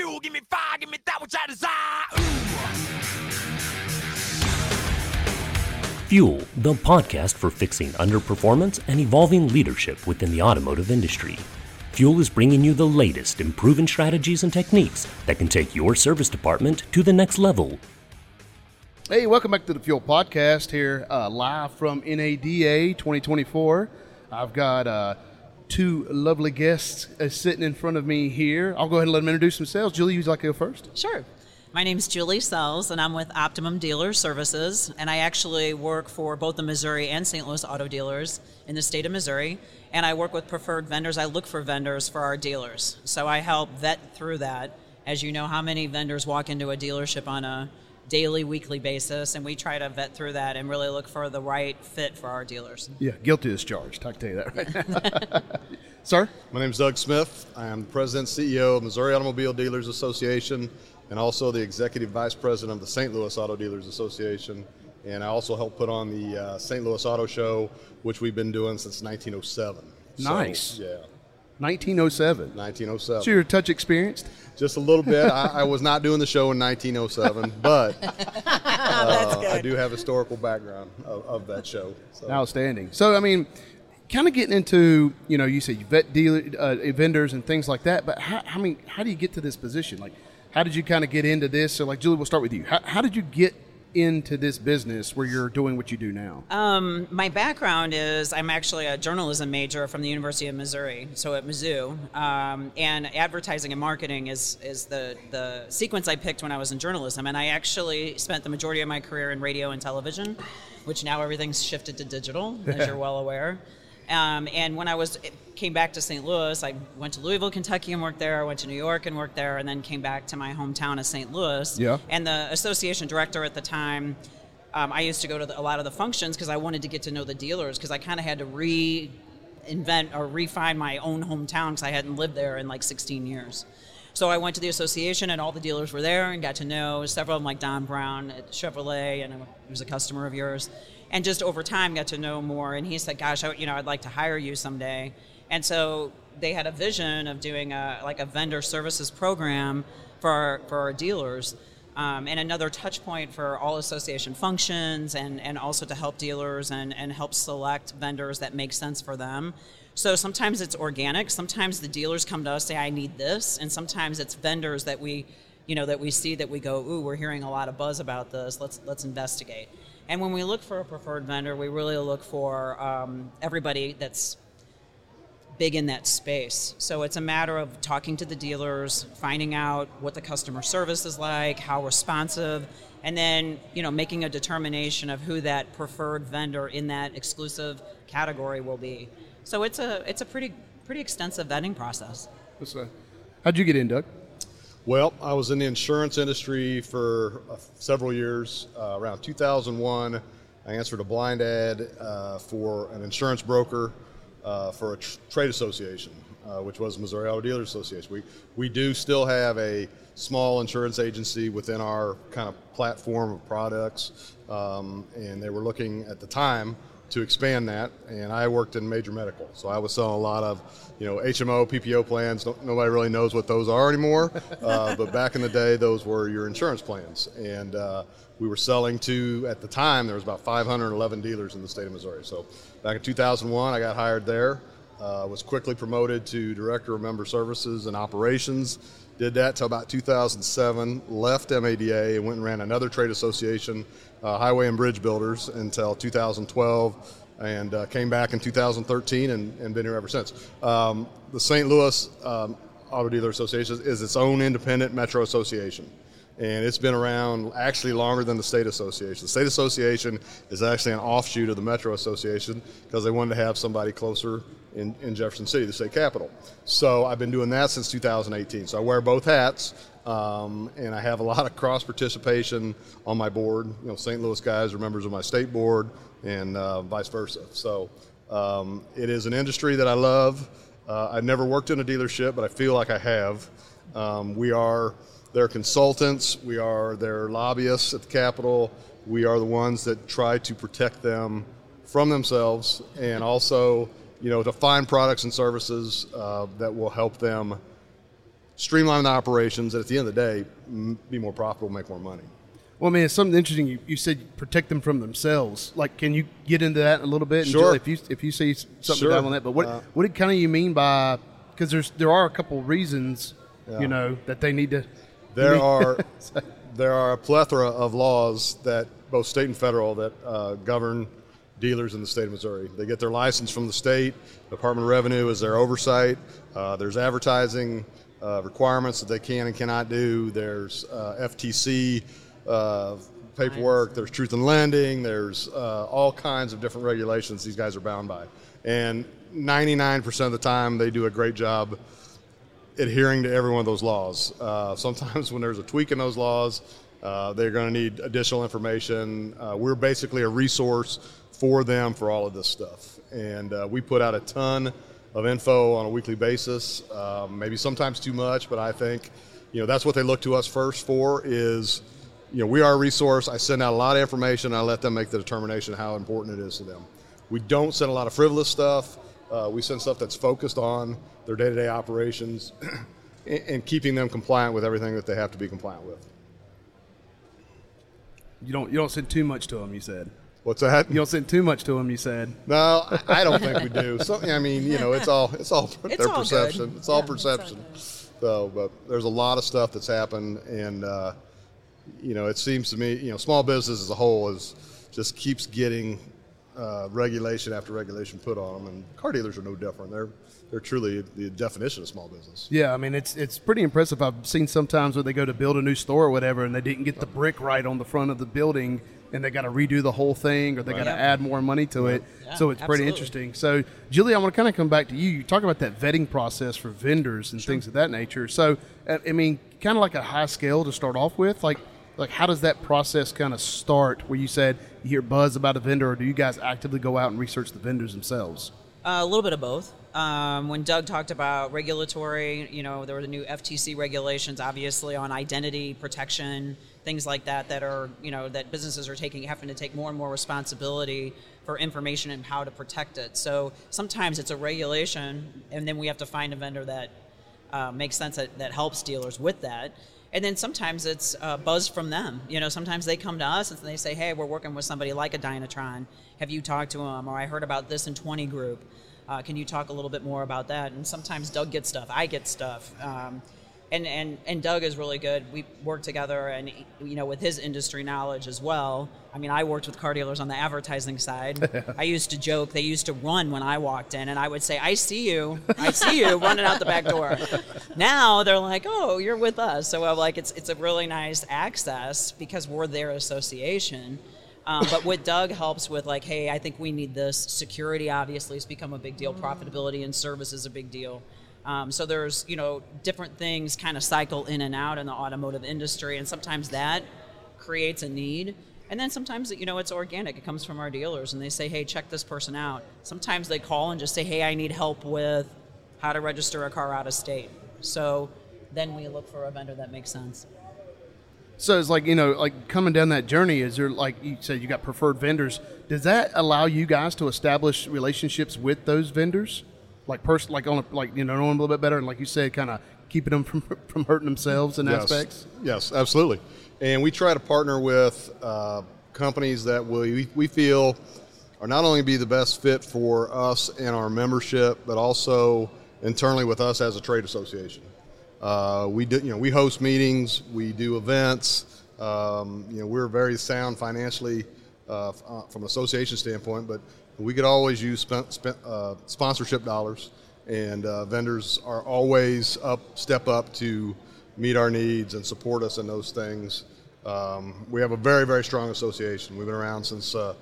fuel, give me fire, give me that which I desire. Ooh. Fuel, the podcast for fixing underperformance and evolving leadership within the automotive industry. Fuel is bringing you the latest in proven strategies and techniques that can take your service department to the next level. Hey, welcome back to the Fuel Podcast here, uh, live from NADA 2024. I've got uh, two lovely guests uh, sitting in front of me here. I'll go ahead and let them introduce themselves. Julie, you'd you like to go first? Sure. My name is Julie Sells, and I'm with Optimum Dealer Services, and I actually work for both the Missouri and St. Louis auto dealers in the state of Missouri, and I work with preferred vendors. I look for vendors for our dealers, so I help vet through that. As you know, how many vendors walk into a dealership on a daily, weekly basis, and we try to vet through that and really look for the right fit for our dealers. Yeah, guilty as charged. I can tell you that right Sir? My name is Doug Smith. I am the President CEO of Missouri Automobile Dealers Association and also the Executive Vice President of the St. Louis Auto Dealers Association. And I also help put on the uh, St. Louis Auto Show, which we've been doing since 1907. Nice. So, yeah. 1907. 1907. So you're touch experienced? Just a little bit. I, I, was not doing the show in 1907, but uh, I do have historical background of, of that show. So. Outstanding. So, I mean, kind of getting into, you know, you said you vet dealer, uh, vendors and things like that, but how, I mean, how do you get to this position? Like, how did you kind of get into this? So, like, Julie, we'll start with you. How, how did you get into this business where you're doing what you do now? Um, my background is I'm actually a journalism major from the University of Missouri, so at Mizzou, um, and advertising and marketing is is the the sequence I picked when I was in journalism, and I actually spent the majority of my career in radio and television, which now everything's shifted to digital, as you're well aware. Um, and when I was came back to St. Louis, I went to Louisville, Kentucky, and worked there. I went to New York and worked there, and then came back to my hometown of St. Louis. Yeah. And the association director at the time, um, I used to go to the, a lot of the functions because I wanted to get to know the dealers because I kind of had to reinvent or refine my own hometown because I hadn't lived there in like 16 years. So I went to the association, and all the dealers were there, and got to know several of them, like Don Brown at Chevrolet, and he was a customer of yours and just over time got to know more. And he said, "Gosh, I, you know, I'd like to hire you someday." And so they had a vision of doing a like a vendor services program for our, for our dealers. Um, and another touch point for all association functions and, and also to help dealers and, and help select vendors that make sense for them. So sometimes it's organic, sometimes the dealers come to us say, I need this, and sometimes it's vendors that we you know that we see that we go, ooh, we're hearing a lot of buzz about this, let's let's investigate. And when we look for a preferred vendor, we really look for um, everybody that's big in that space. So it's a matter of talking to the dealers, finding out what the customer service is like, how responsive, and then you know making a determination of who that preferred vendor in that exclusive category will be. So it's a it's a pretty pretty extensive vetting process. How'd you get in, Doug? Well, I was in the insurance industry for uh, several years. Uh, around 2001, I answered a blind ad uh, for an insurance broker uh, for a tr- trade association, uh, which was Missouri Auto Dealers Association. We, we do still have a small insurance agency within our kind of platform of products, um, and they were looking at the time to expand that, and I worked in major medical. So I was selling a lot of, you know, HMO, PPO plans. nobody really knows what those are anymore, uh, but back in the day, those were your insurance plans. And uh, we were selling to, at the time, there was about 511 dealers in the state of Missouri. So back in 2001, I got hired there. Uh, was quickly promoted to director of member services and operations. Did that till about 2007. Left MADA and went and ran another trade association uh, highway and bridge builders until 2012 and uh, came back in 2013 and, and been here ever since. Um, the St. Louis um, Auto Dealer Association is its own independent metro association. And it's been around actually longer than the state association. The state association is actually an offshoot of the Metro Association because they wanted to have somebody closer in, in Jefferson City, the state capital. So I've been doing that since 2018. So I wear both hats. Um, and I have a lot of cross participation on my board. You know, St. Louis guys are members of my state board, and uh, vice versa. So um, it is an industry that I love. Uh, I've never worked in a dealership, but I feel like I have. Um, we are their consultants. We are their lobbyists at the Capitol. We are the ones that try to protect them from themselves, and also, you know, to find products and services uh, that will help them streamline the operations, and at the end of the day, m- be more profitable, make more money. Well, I mean, it's something interesting. You, you said protect them from themselves. Like, can you get into that a little bit? And Sure. If you if you see something Sure. down on that, but what Uh, what kind of you mean by? Because there's there are a couple reasons, you know, that they need to. There are there are a plethora of laws that both state and federal that uh, govern dealers in the state of Missouri. They get their license from the state. Department of Revenue is their oversight. Uh, there's advertising uh, requirements that they can and cannot do. There's uh, FTC uh, paperwork. There's truth in lending. There's uh, all kinds of different regulations these guys are bound by. And 99% of the time, they do a great job adhering to every one of those laws. Uh, sometimes when there's a tweak in those laws, uh, they're going to need additional information. Uh, we're basically a resource for them for all of this stuff, and uh, we put out a ton of info on a weekly basis. Um, maybe sometimes too much, but I think you know that's what they look to us first for. Is you know we are a resource. I send out a lot of information. I let them make the determination how important it is to them. We don't send a lot of frivolous stuff. Uh, we send stuff that's focused on their day-to-day operations and, and keeping them compliant with everything that they have to be compliant with. You don't you don't send too much to them. You said What's that? you don't send too much to them. You said No, I I don't think we do. So, I mean, you know, it's all it's all It's their all good. perception. It's all Yeah, it's all perception. So, but there's a lot of stuff that's happened, and uh, you know, it seems to me, you know, small business as a whole is just keeps getting uh, regulation after regulation put on them, and car dealers are no different. They're they're truly the definition of small business. yeah. I mean, it's it's pretty impressive. I've seen sometimes where they go to build a new store or whatever, and they didn't get the brick right on the front of the building, and they got to redo the whole thing, or they got to Yeah. add more money to it. Yeah, so it's pretty interesting. So, Julie, I want to kind of come back to you. You talk about that vetting process for vendors and things of that nature. So, I mean, kind of like a high scale to start off with, like. Like, how does that process kind of start? Where you said you hear buzz about a vendor, or do you guys actively go out and research the vendors themselves? Uh, a little bit of both. Um, when Doug talked about regulatory, you know, there were the new FTC regulations, obviously on identity protection, things like that, that are, you know, that businesses are taking, having to take more and more responsibility for information and how to protect it. So sometimes it's a regulation, and then we have to find a vendor that uh, makes sense that, that helps dealers with that. And then sometimes it's uh, buzz from them. You know, sometimes they come to us and they say, "Hey, we're working with somebody like a Dynatron. Have you talked to them? Or I heard about this in 20 Group. Uh, can you talk a little bit more about that?" And sometimes Doug gets stuff, I get stuff, um, and and and Doug is really good. We work together, and you know, with his industry knowledge as well. I mean, I worked with car dealers on the advertising side. I used to joke they used to run when I walked in, and I would say, "I see you, I see you running out the back door." Now they're like, "Oh, you're with us," so I'm like, it's it's a really nice access because we're their association. Um, but what Doug helps with, like, hey, I think we need this. Security obviously has become a big deal. Profitability and service is a big deal. Um, so there's you know different things kind of cycle in and out in the automotive industry, and sometimes that creates a need. And then sometimes you know it's organic. It comes from our dealers, and they say, "Hey, check this person out." Sometimes they call and just say, "Hey, I need help with how to register a car out of state." So then we look for a vendor that makes sense. So it's like you know, like coming down that journey. Is there like you said, you got preferred vendors? Does that allow you guys to establish relationships with those vendors, like person, like on a, like you know, knowing a little bit better, and like you said, kind of keeping them from from hurting themselves in yes. aspects? Yes, absolutely. And we try to partner with uh, companies that we, we feel are not only be the best fit for us and our membership, but also internally with us as a trade association. Uh, we do, you know, we host meetings, we do events. Um, you know, we're very sound financially uh, uh, from an association standpoint, but we could always use spent, spent, uh, sponsorship dollars, and uh, vendors are always up, step up to meet our needs and support us in those things. Um, we have a very, very strong association. We've been around since uh,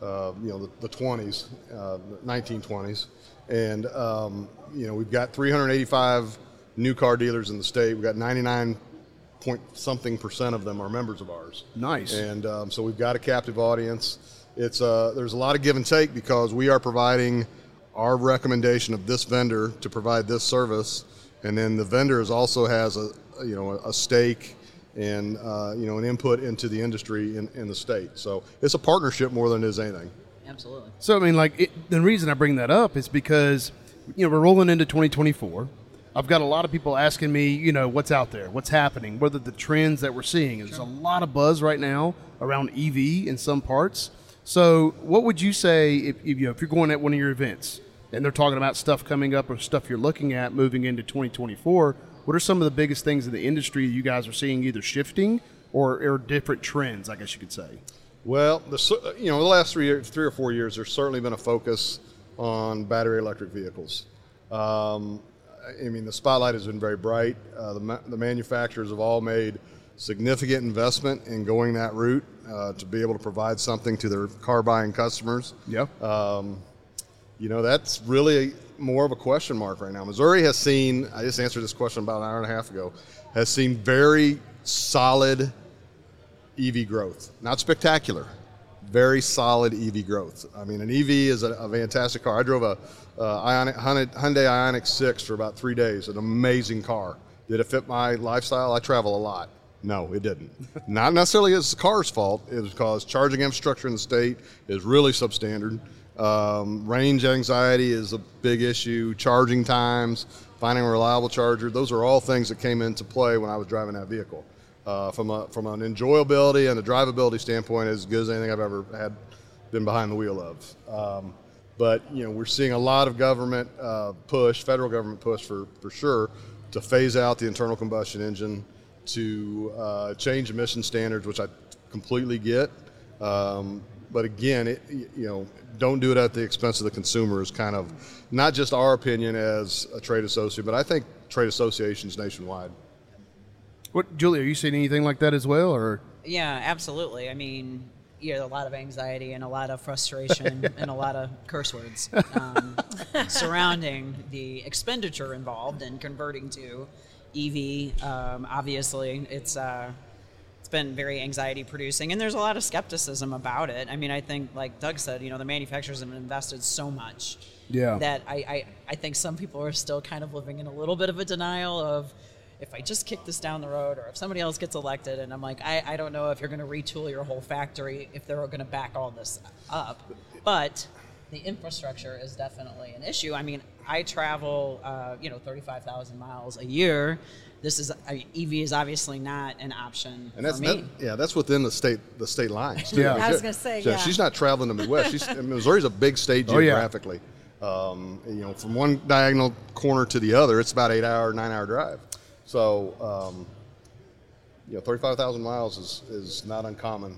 uh, you know the, the 20s, uh, 1920s, and um, you know we've got 385 new car dealers in the state. We've got 99 point something percent of them are members of ours. Nice. And um, so we've got a captive audience. It's uh, there's a lot of give and take because we are providing our recommendation of this vendor to provide this service, and then the vendor is also has a you know a stake and uh, you know an input into the industry in, in the state. So it's a partnership more than it is anything. Absolutely. So I mean, like it, the reason I bring that up is because you know we're rolling into 2024. I've got a lot of people asking me, you know, what's out there, what's happening, what are the trends that we're seeing. There's a lot of buzz right now around EV in some parts. So, what would you say if, if you know if you're going at one of your events and they're talking about stuff coming up or stuff you're looking at moving into 2024? What are some of the biggest things in the industry you guys are seeing either shifting or, or different trends? I guess you could say. Well, the, you know, the last three, three or four years, there's certainly been a focus on battery electric vehicles. Um, I mean, the spotlight has been very bright. Uh, the, the manufacturers have all made significant investment in going that route uh, to be able to provide something to their car buying customers. Yeah. You know, that's really more of a question mark right now. Missouri has seen, I just answered this question about an hour and a half ago, has seen very solid EV growth. Not spectacular, very solid EV growth. I mean, an EV is a, a fantastic car. I drove a uh, Ioniq, Hyundai Ioniq 6 for about three days, an amazing car. Did it fit my lifestyle? I travel a lot. No, it didn't. Not necessarily it's the car's fault. It was because charging infrastructure in the state is really substandard. Um, range anxiety is a big issue. Charging times, finding a reliable charger, those are all things that came into play when I was driving that vehicle. Uh, from, a, from an enjoyability and a drivability standpoint, as good as anything I've ever had been behind the wheel of. Um, but you know, we're seeing a lot of government uh, push, federal government push for, for sure, to phase out the internal combustion engine, to uh, change emission standards, which I completely get. Um, but again, it, you know, don't do it at the expense of the consumer is kind of not just our opinion as a trade associate, but I think trade associations nationwide. What, Julie? Are you seeing anything like that as well, or Yeah, absolutely. I mean, you know, a lot of anxiety and a lot of frustration and a lot of curse words um, surrounding the expenditure involved in converting to EV. Um, obviously, it's uh, it's been very anxiety producing, and there's a lot of skepticism about it. I mean, I think, like Doug said, you know, the manufacturers have invested so much Yeah. that I, I, I think some people are still kind of living in a little bit of a denial of if I just kick this down the road or if somebody else gets elected and I'm like, I, I don't know if you're going to retool your whole factory if they're going to back all this up. But the infrastructure is definitely an issue. I mean, I travel, uh, you know, 35,000 miles a year. This is I mean, EV is obviously not an option And that's for me. that, yeah, that's within the state the state lines. too. Yeah. I was gonna say, she- yeah. She's not traveling to Midwest. She's I Missouri's a big state Oh, yeah. geographically. Um, you know, from one diagonal corner to the other, it's about eight hour, nine hour drive. So, um, you know, thirty five thousand miles is is not uncommon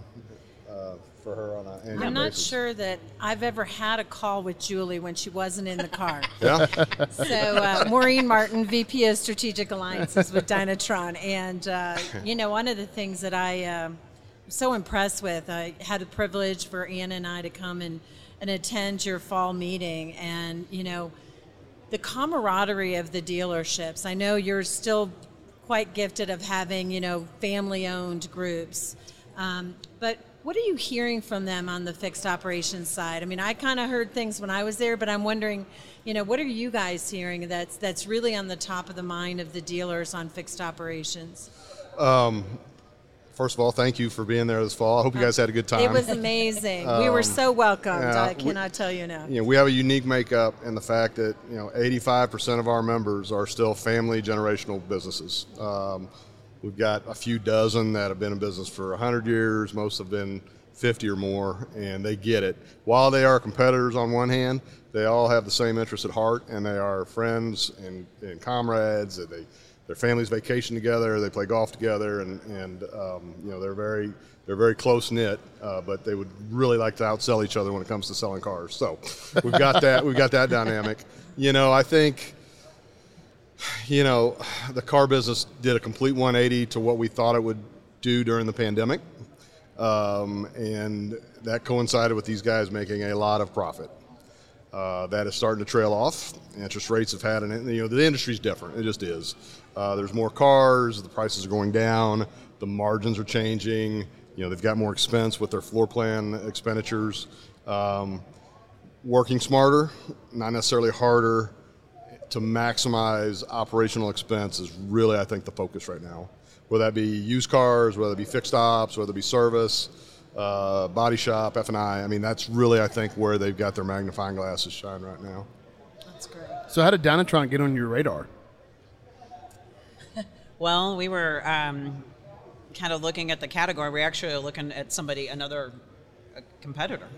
uh, for her on annual I'm not basis. sure that I've ever had a call with Julie when she wasn't in the car. Yeah. so uh, Maureen Martin, VP of Strategic Alliances with Dynatron, and uh, you know one of the things that I um was so impressed with, I had the privilege for Anna and I to come and and attend your fall meeting, and you know the camaraderie of the dealerships. I know you're still quite gifted of having, you know, family-owned groups. Um, but what are you hearing from them on the fixed operations side? I mean, I kind of heard things when I was there, but I'm wondering, you know, what are you guys hearing that's that's really on the top of the mind of the dealers on fixed operations? First of all, thank you for being there this fall. I hope you guys had a good time. It was amazing. we were so welcomed. Um, yeah, I we- cannot tell you enough. you know, we have a unique makeup in the fact that you know 85% of our members are still family generational businesses. Um, we've got a few dozen that have been in business for 100 years. Most have been 50 or more, and they get it. While they are competitors on one hand, they all have the same interests at heart, and they are friends and, and comrades. And they their families vacation together, they play golf together, and and um, you know they're very they're very close knit, uh, but they would really like to outsell each other when it comes to selling cars. So we've got that we've got that dynamic. You know, I think you know the car business did a complete 180 to what we thought it would do during the pandemic, um, and that coincided with these guys making a lot of profit. Uh, that is starting to trail off. Interest rates have had an, you know, the industry's different. It just is. Uh, there's more cars, the prices are going down, the margins are changing. You know, they've got more expense with their floor plan expenditures. Um, working smarter, not necessarily harder, to maximize operational expense is really, I think, the focus right now. Whether that be used cars, whether it be fixed ops, whether it be service, uh, body shop, F and I. I mean, that's really, I think, where they've got their magnifying glasses shine right now. That's great. so? How did Dynatron get on your radar? Well, we were um, kind of looking at the category. We actually are looking at somebody, another uh, competitor.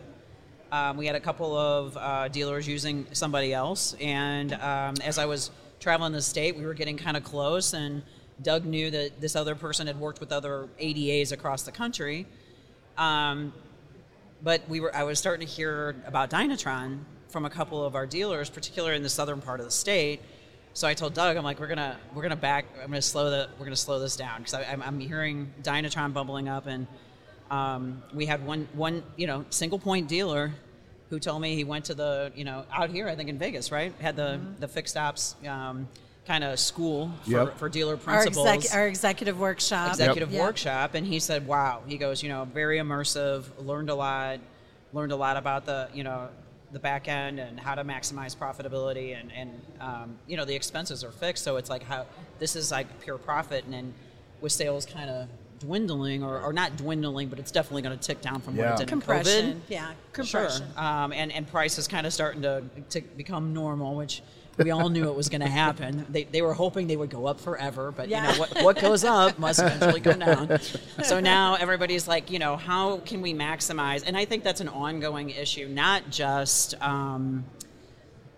Um, we had a couple of uh, dealers using somebody else, and um, as I was traveling the state, we were getting kind of close, and Doug knew that this other person had worked with other ADAs across the country. Um, but we were, I was starting to hear about Dynatron from a couple of our dealers, particularly in the southern part of the state. So I told Doug, I'm like, we're gonna we're gonna back, I'm gonna slow the we're gonna slow this down because I'm, I'm hearing Dynatron bubbling up, and um, we had one one you know single point dealer who told me he went to the you know out here I think in Vegas right had the the fixed ops um, kind of school for, Yep. for dealer Our, principals exec- our executive workshop. executive Yeah. workshop and he said wow he goes you know very immersive learned a lot learned a lot about the you know the back end and how to maximize profitability and and um, you know the expenses are fixed so it's like how this is like pure profit and then with sales kind of dwindling or, or not dwindling but it's definitely going to tick down from what it did in COVID. Yeah, Sure. compression. Um, and, and price is kind of starting to, to become normal, which we all knew it was going to happen. They, they were hoping they would go up forever, but you know what, what goes up must eventually come down. So now everybody's like, you know, how can we maximize? And I think that's an ongoing issue, not just um,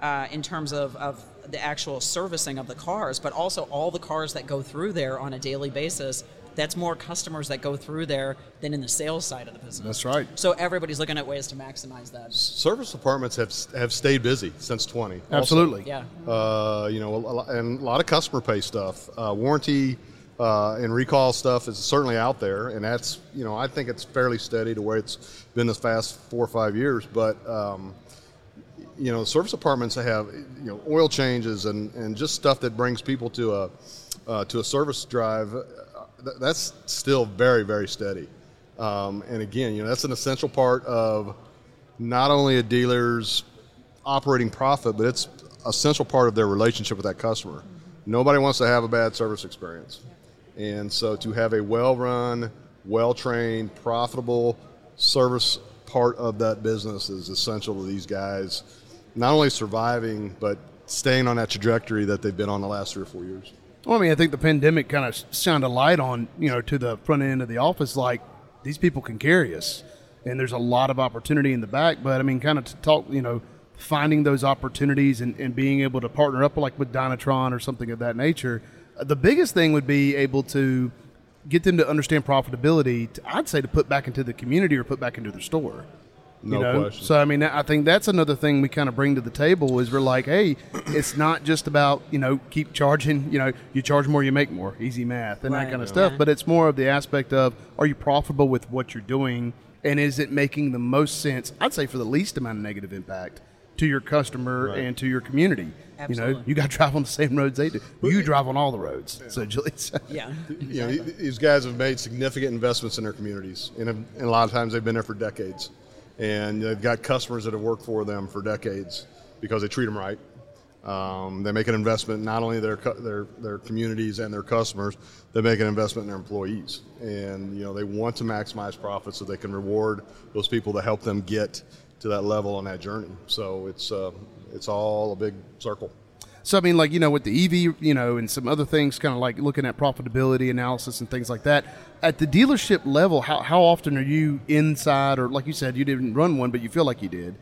uh, in terms of, of the actual servicing of the cars, but also all the cars that go through there on a daily basis. That's more customers that go through there than in the sales side of the business. That's right. So everybody's looking at ways to maximize that. Service departments have have stayed busy since 20. also. Absolutely. Yeah. Uh, you know, a lot, and a lot of customer pay stuff. Uh, warranty uh, and recall stuff is certainly out there, and that's you know I think it's fairly steady to where it's been this past four or five years. But um, you know, service departments have you know oil changes and, and just stuff that brings people to a uh, to a service drive. Th- that's still very very steady. Um, and again, you know, that's an essential part of not only a dealer's operating profit, but it's essential part of their relationship with that customer. Nobody wants to have a bad service experience. And so to have a well-run, well-trained, profitable service part of that business is essential to these guys not only surviving but staying on that trajectory that they've been on the last three or four years. Well, I mean, I think the pandemic kind of shined a light on, you know, to the front end of the office, like these people can carry us. And there's a lot of opportunity in the back. But I mean, kind of to talk, you know, finding those opportunities and, and being able to partner up like with Dynatron or something of that nature. uh, The biggest thing would be able to get them to understand profitability, to, I'd say to put back into the community or put back into their store. No you know? question. So I mean, I think that's another thing we kind of bring to the table is we're like, hey, it's not just about you know keep charging. You know, you charge more, you make more, easy math and that kind of stuff. But it's more of the aspect of are you profitable with what you're doing, and is it making the most sense? I'd say for the least amount of negative impact to your customer Right. and to your community. You know, you got to drive on the same roads they do. You drive on all the roads. So Julie's. Yeah. you know, these guys have made significant investments in their communities, and, have- and a lot of times they've been there for decades, and they've got customers that have worked for them for decades because they treat them right. Um, they make an investment not only their their their communities and their customers, they make an investment in their employees, and you know they want to maximize profits so they can reward those people to help them get to that level on that journey. So it's uh, it's all a big circle. So I mean, like you know, with the EV, you know, and some other things, kind of like looking at profitability analysis and things like that. At the dealership level, how how often are you inside, or like you said, you didn't run one, but you feel like you did.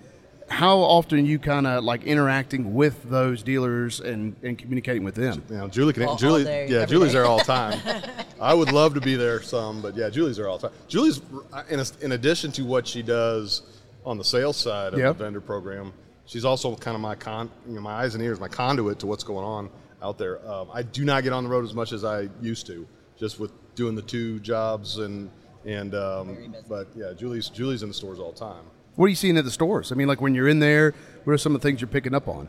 How often are you kind of like interacting with those dealers and, and communicating with them? You know, Julie can. All- all Julie, day, yeah, Julie's day. there all the time. I would love to be there some, but yeah, Julie's there all the time. Julie's uh, in, in addition to what she does on the sales side of Yep. the vendor program, she's also kind of my con, you know, my eyes and ears, my conduit to what's going on out there. Um, I do not get on the road as much as I used to, just with doing the two jobs and and. Um, but yeah, Julie's Julie's in the stores all the time. What are you seeing at the stores? I mean, like when you're in there, what are some of the things you're picking up on?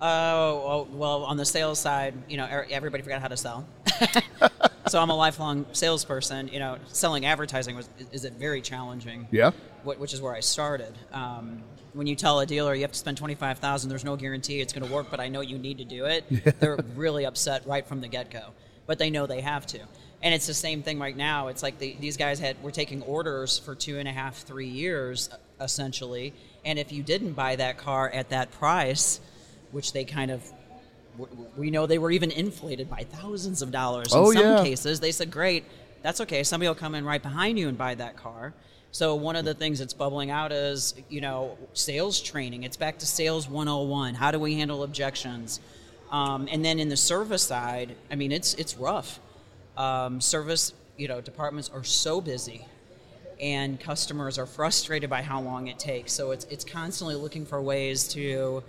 Oh, well, well, on the sales side, you know, er- everybody forgot how to sell. so I'm a lifelong salesperson. You know, selling advertising was is it very challenging. Yeah. which is where I started. Um, when you tell a dealer you have to spend twenty five thousand, there's no guarantee it's going to work, but I know you need to do it. They're really upset right from the get go, but they know they have to. And it's the same thing right now. It's like the, these guys had were taking orders for two and a half, three years essentially, and if you didn't buy that car at that price, which they kind of we know they were even inflated by thousands of dollars Oh, in some yeah. cases. They said, "Great, that's okay. Somebody will come in right behind you and buy that car." So one of the things that's bubbling out is, you know, sales training. It's back to sales 101. How do we handle objections? Um, and then in the service side, I mean, it's it's rough. Um, service, you know, departments are so busy, and customers are frustrated by how long it takes. So it's it's constantly looking for ways to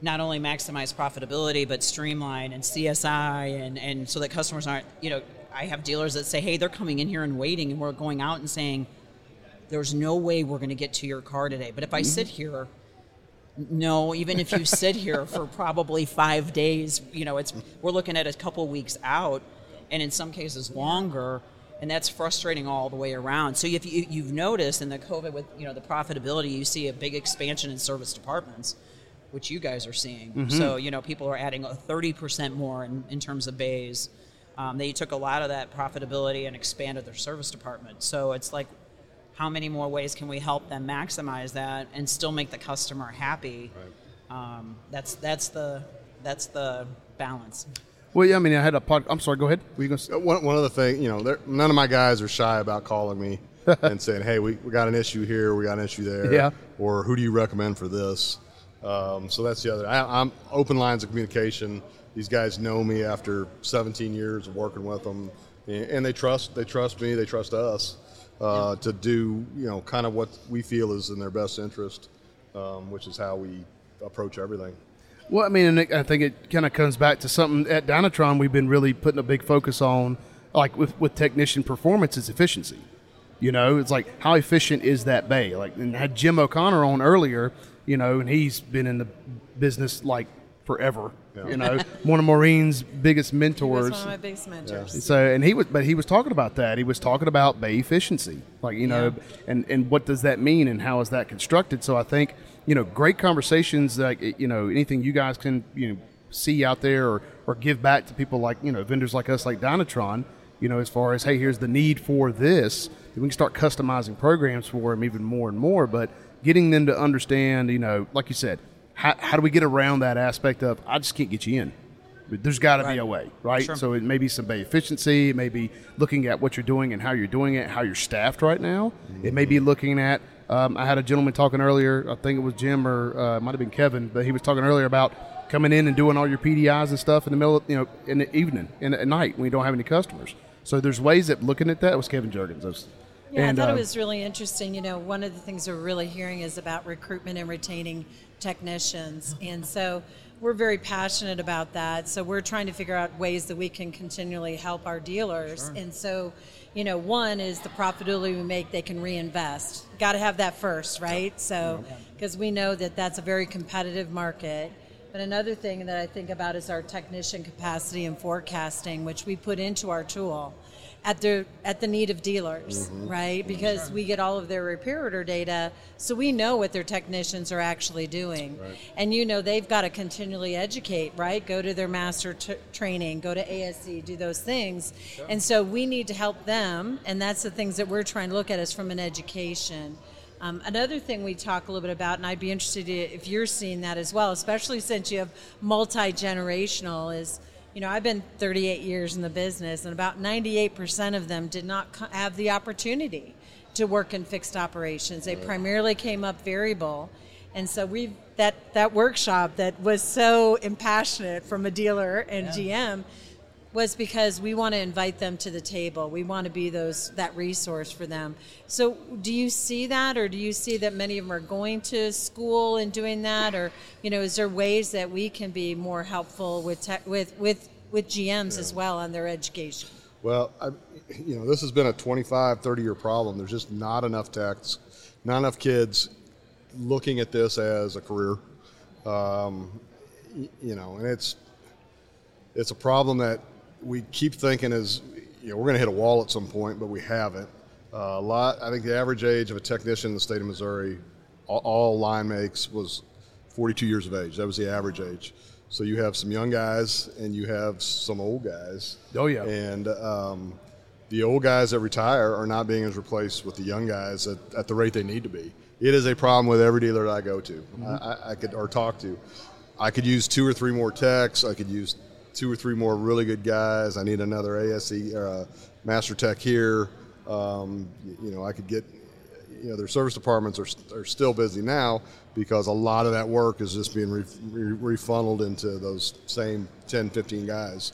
not only maximize profitability but streamline and CSI and and so that customers aren't, you know, I have dealers that say, "Hey, they're coming in here and waiting," and we're going out and saying, "There's no way we're going to get to your car today." But if I sit here no, even if you sit here for probably five days, you know, it's we're looking at a couple weeks out, and in some cases longer, and that's frustrating all the way around. So if you, you've noticed in the COVID with you know the profitability, you see a big expansion in service departments, which you guys are seeing. So you know people are adding thirty percent more in, in terms of bays. Um, they took a lot of that profitability and expanded their service department. So it's like how many more ways can we help them maximize that and still make the customer happy? Um, that's that's the that's the balance. Well, yeah, I mean, I had a pod. I'm sorry. Go ahead. Were you going to? One, one other thing, you know, there- none of my guys are shy about calling me and saying, "Hey, we, we got an issue here, we got an issue there," Yeah. or "Who do you recommend for this?" Um, so that's the other. I, I'm open lines of communication. These guys know me after 17 years of working with them, and, and they trust they trust me, they trust us uh, to do you know kind of what we feel is in their best interest, um, which is how we approach everything. Well, I mean, I think it kind of comes back to something at Dynatron we've been really putting a big focus on, like with, with technician performance, is efficiency. You know, it's like how efficient is that bay? Like, and had Jim O'Connor on earlier, you know, and he's been in the business like forever. You know, one of Maureen's biggest He was mentors. one of my biggest mentors. So, and he was, but he was talking about that. He was talking about bay efficiency, like you know, and and what does that mean, and how is that constructed? So, I think you know, great conversations, like you know, anything you guys can you know see out there or or give back to people like you know vendors like us, like Dynatron, you know, as far as hey, here's the need for this, we can start customizing programs for them even more and more. But getting them to understand, you know, like you said, how, how do we get around that aspect of I just can't get you in. There's got to be a way, right? Sure. So it may be some bay efficiency. It may be looking at what you're doing and how you're doing it, how you're staffed right now. It may be looking at. Um, I had a gentleman talking earlier. I think it was Jim or uh, it might have been Kevin, but he was talking earlier about coming in and doing all your PDIs and stuff in the middle, of, you know, in the evening, in at night when you don't have any customers. So there's ways of looking at that it was Kevin Jurgens. Was- Yeah, and, I thought uh, it was really interesting. You know, one of the things we're really hearing is about recruitment and retaining technicians. And so we're very passionate about that. So we're trying to figure out ways that we can continually help our dealers. And so, you know, one is the profitability we make, they can reinvest. Got to have that first, right? So, because we know that that's a very competitive market. But another thing that I think about is our technician capacity and forecasting, which we put into our tool at the at the need of dealers, right? Because we get all of their repair order data, so we know what their technicians are actually doing. And you know they've got to continually educate, right? Go to their master t- training, go to ASE, do those things. And so we need to help them, and that's the things that we're trying to look at is from an education. Um, another thing we talk a little bit about, and I'd be interested if you're seeing that as well, especially since you have multi generational, is you know I've been 38 years in the business, and about 98% of them did not have the opportunity to work in fixed operations. They primarily came up variable, and so we that that workshop that was so impassionate from a dealer and GM was because we want to invite them to the table. We want to be those that resource for them. So, do you see that, or do you see that many of them are going to school and doing that, or you know, is there ways that we can be more helpful with with with with GMs as well on their education? Well, I, you know, this has been a 25, 30 year problem. There's just not enough techs, not enough kids looking at this as a career. Um, you know, and it's it's a problem that we keep thinking is, you know, we're going to hit a wall at some point, but we haven't. Uh, a lot. I think the average age of a technician in the state of Missouri, all, all line makes was 42 years of age. That was the average age. So you have some young guys and you have some old guys. Oh, yeah. And um, the old guys that retire are not being as replaced with the young guys at, at the rate they need to be. It is a problem with every dealer that I go to, I, I, I could or talk to. I could use two or three more techs. I could use two or three more really good guys. I need another ASE or uh, master tech here. Um, you know, I could get. You know, their service departments are, are still busy now because a lot of that work is just being re, re, refunneled into those same 10, 15 guys.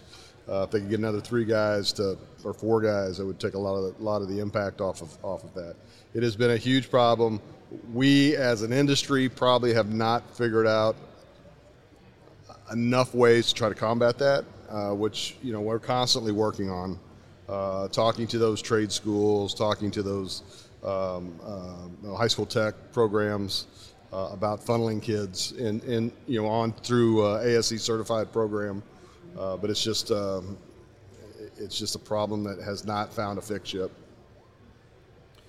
Uh, if they could get another three guys to or four guys, it would take a lot of the, lot of the impact off of off of that. It has been a huge problem. We, as an industry, probably have not figured out enough ways to try to combat that, uh, which you know we're constantly working on. Uh, talking to those trade schools, talking to those um, know, high school tech programs uh, about funneling kids in you know on through uh, ASE certified program, uh, but it's just um, it's just a problem that has not found a fix yet.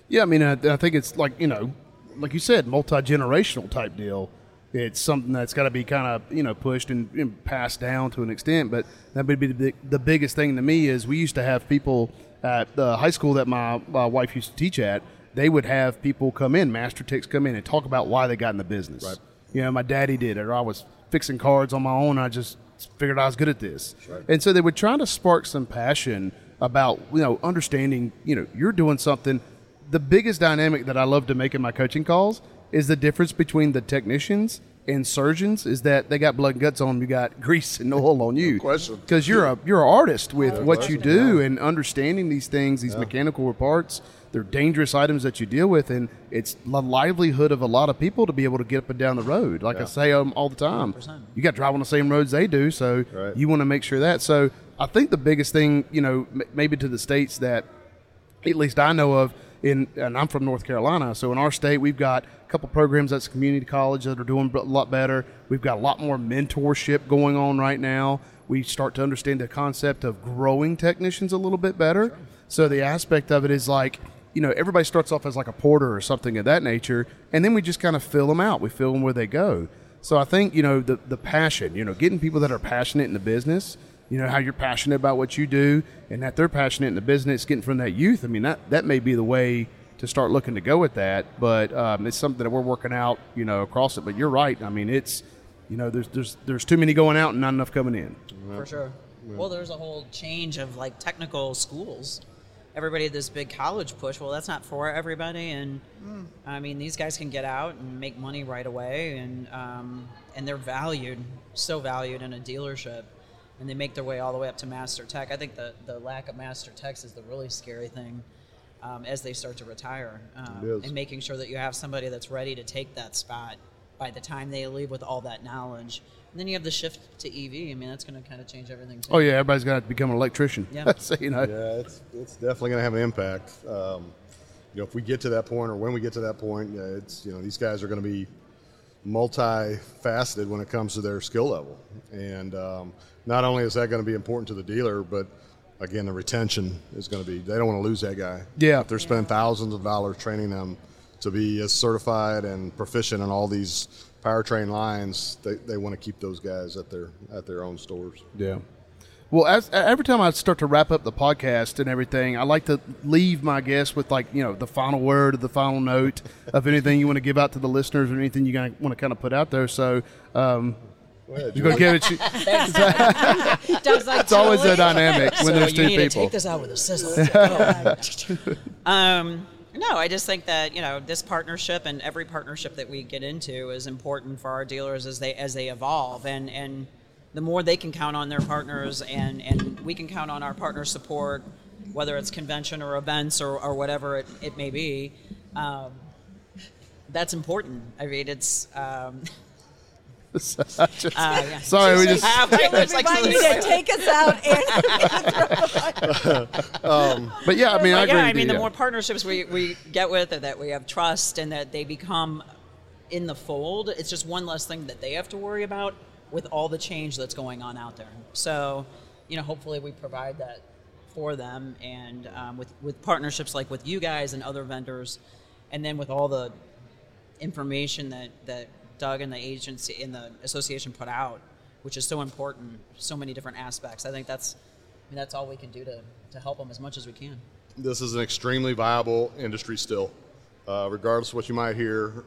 Yeah, I mean, I, I think it's like you know, like you said, multi generational type deal. It's something that's got to be kind of you know pushed and, and passed down to an extent. But that would be the, big, the biggest thing to me is we used to have people at the high school that my, my wife used to teach at. They would have people come in, master techs come in, and talk about why they got in the business. Right. You know, my daddy did it, or I was fixing cards on my own. And I just figured I was good at this, and so they would try to spark some passion about you know understanding. You know, you're doing something the biggest dynamic that I love to make in my coaching calls is the difference between the technicians and surgeons is that they got blood and guts on them. You got grease and oil on you. question. Because you're a you're an artist with No what you question, do and understanding these things, these mechanical parts. They're dangerous items that you deal with, and it's the livelihood of a lot of people to be able to get up and down the road. Like I say um, all the time, you got to drive on the same roads they do, so Right. you want to make sure that. So I think the biggest thing, you know, m- maybe to the states that at least I know of. In and I'm from North Carolina, so in our state we've got a couple programs that's community college that are doing a lot better. We've got a lot more mentorship going on right now. We start to understand the concept of growing technicians a little bit better. So the aspect of it is like, you know, everybody starts off as like a porter or something of that nature, and then we just kind of fill them out. We fill them where they go. So I think you know the the passion, you know, getting people that are passionate in the business you know how you're passionate about what you do and that they're passionate in the business getting from that youth i mean that that may be the way to start looking to go with that but um, it's something that we're working out you know across it but you're right i mean it's you know there's there's there's too many going out and not enough coming in for sure. Well, there's a whole change of like technical schools. Everybody had this big college push. Well, that's not for everybody, and I mean these guys can get out and make money right away, and um, and they're valued, so valued in a dealership, and they make their way all the way up to master tech. I think the the lack of master techs is the really scary thing. Um, as they start to retire, um, and making sure that you have somebody that's ready to take that spot by the time they leave with all that knowledge. And then you have the shift to EV. I mean, that's going to kind of change everything. Too. oh yeah everybody's got to become an electrician Yeah. so, you know Yeah, it's it's definitely going to have an impact. Um, you know, if we get to that point, or when we get to that point, yeah, it's you know these guys are going to be multifaceted when it comes to their skill level, and um, not only is that going to be important to the dealer, but again, the retention is going to be. They don't want to lose that guy. Yeah. if they're spending thousands of dollars training them to be as certified and proficient in all these powertrain lines, they, they want to keep those guys at their at their own stores. Yeah. Well, as every time I start to wrap up the podcast and everything, I like to leave my guests with like you know the final word or the final note of anything you want to give out to the listeners or anything you want to kind of put out there. So, um, you're gonna give it. To, Doug's like, it's always a dynamic when So there's you two need to people. take this out with a sizzle. um, no, I just think that you know this partnership and every partnership that we get into is important for our dealers as they as they evolve, and and the more they can count on their partners, and and we can count on our partner support, whether it's convention or events or, or whatever it, it may be. Um, that's important. I mean, it's. Um, uh, yeah. Sorry, we just. Uh, wait, there's like Remind some- you to take us out and But yeah, I mean, I agree. yeah, I mean, you, the yeah. more partnerships we, we get with, and that we have trust, and that they become in the fold, it's just one less thing that they have to worry about with all the change that's going on out there. So, you know, hopefully we provide that for them, and um, with with partnerships like with you guys and other vendors, and then with all the information that that Doug and the agency and the association put out, which is so important, so many different aspects. I think that's I mean, that's all we can do to, to help them as much as we can. this is an extremely viable industry still, uh, regardless of what you might hear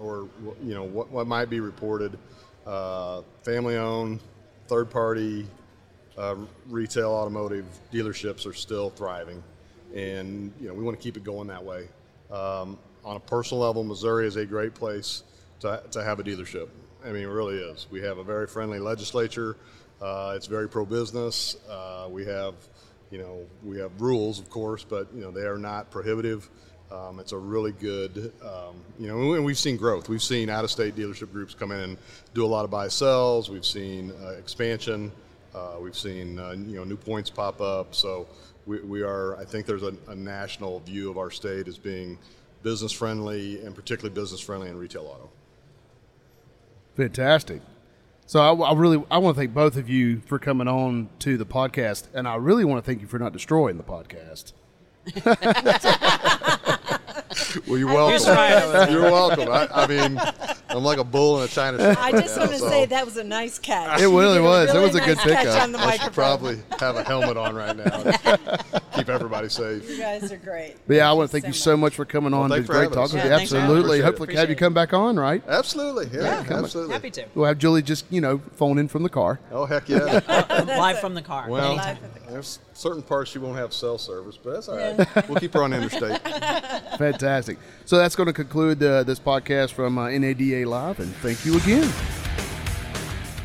or you know what, what might be reported. uh, family-owned, third-party uh, retail automotive dealerships are still thriving, and you know we want to keep it going that way. Um, on a personal level, Missouri is a great place to, to have a dealership. I mean, it really is. We have a very friendly legislature. Uh, it's very pro-business. Uh, we have, you know, we have rules, of course, but you know they are not prohibitive. Um, it's a really good, um, you know, and we've seen growth. We've seen out-of-state dealership groups come in and do a lot of buy sells. We've seen uh, expansion. Uh, we've seen uh, you know new points pop up. So we, we are. I think there's a, a national view of our state as being business friendly and particularly business friendly in retail auto. Fantastic. So I, I really I want to thank both of you for coming on to the podcast, and I really want to thank you for not destroying the podcast. Well, you're welcome. You're welcome. I, I mean, I'm like a bull in a china shop. I just now, want to so say that was a nice catch. It really You did was. It really was a good nice catch pickup. on the I should microphone. probably have a helmet on right now. to Keep everybody safe. You guys are great. But yeah, I want to thank you so much for coming on. thanks it's for great having us. talking to Yeah, thanks for having us. Absolutely. Appreciate it. Hopefully, have you come back on, right? Absolutely. Yeah, absolutely. Happy to. We'll have Julie just you know phone in from the car. Oh heck yeah. Live from the car. Well, anytime. there's certain parts you won't have cell service, but that's all right. We'll keep her on interstate. Fantastic. So that's going to conclude uh, this podcast from uh, NADA Live, and thank you again.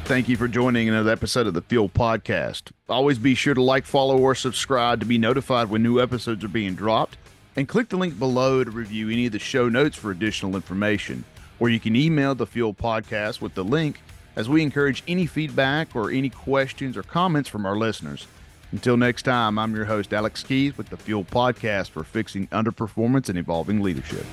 Thank you for joining another episode of the Fuel Podcast. Always be sure to like, follow, or subscribe to be notified when new episodes are being dropped. And click the link below to review any of the show notes for additional information. Or you can email the Fuel Podcast with the link as we encourage any feedback or any questions or comments from our listeners. Until next time, I'm your host, Alex Keys, with the Fuel Podcast for fixing underperformance and evolving leadership.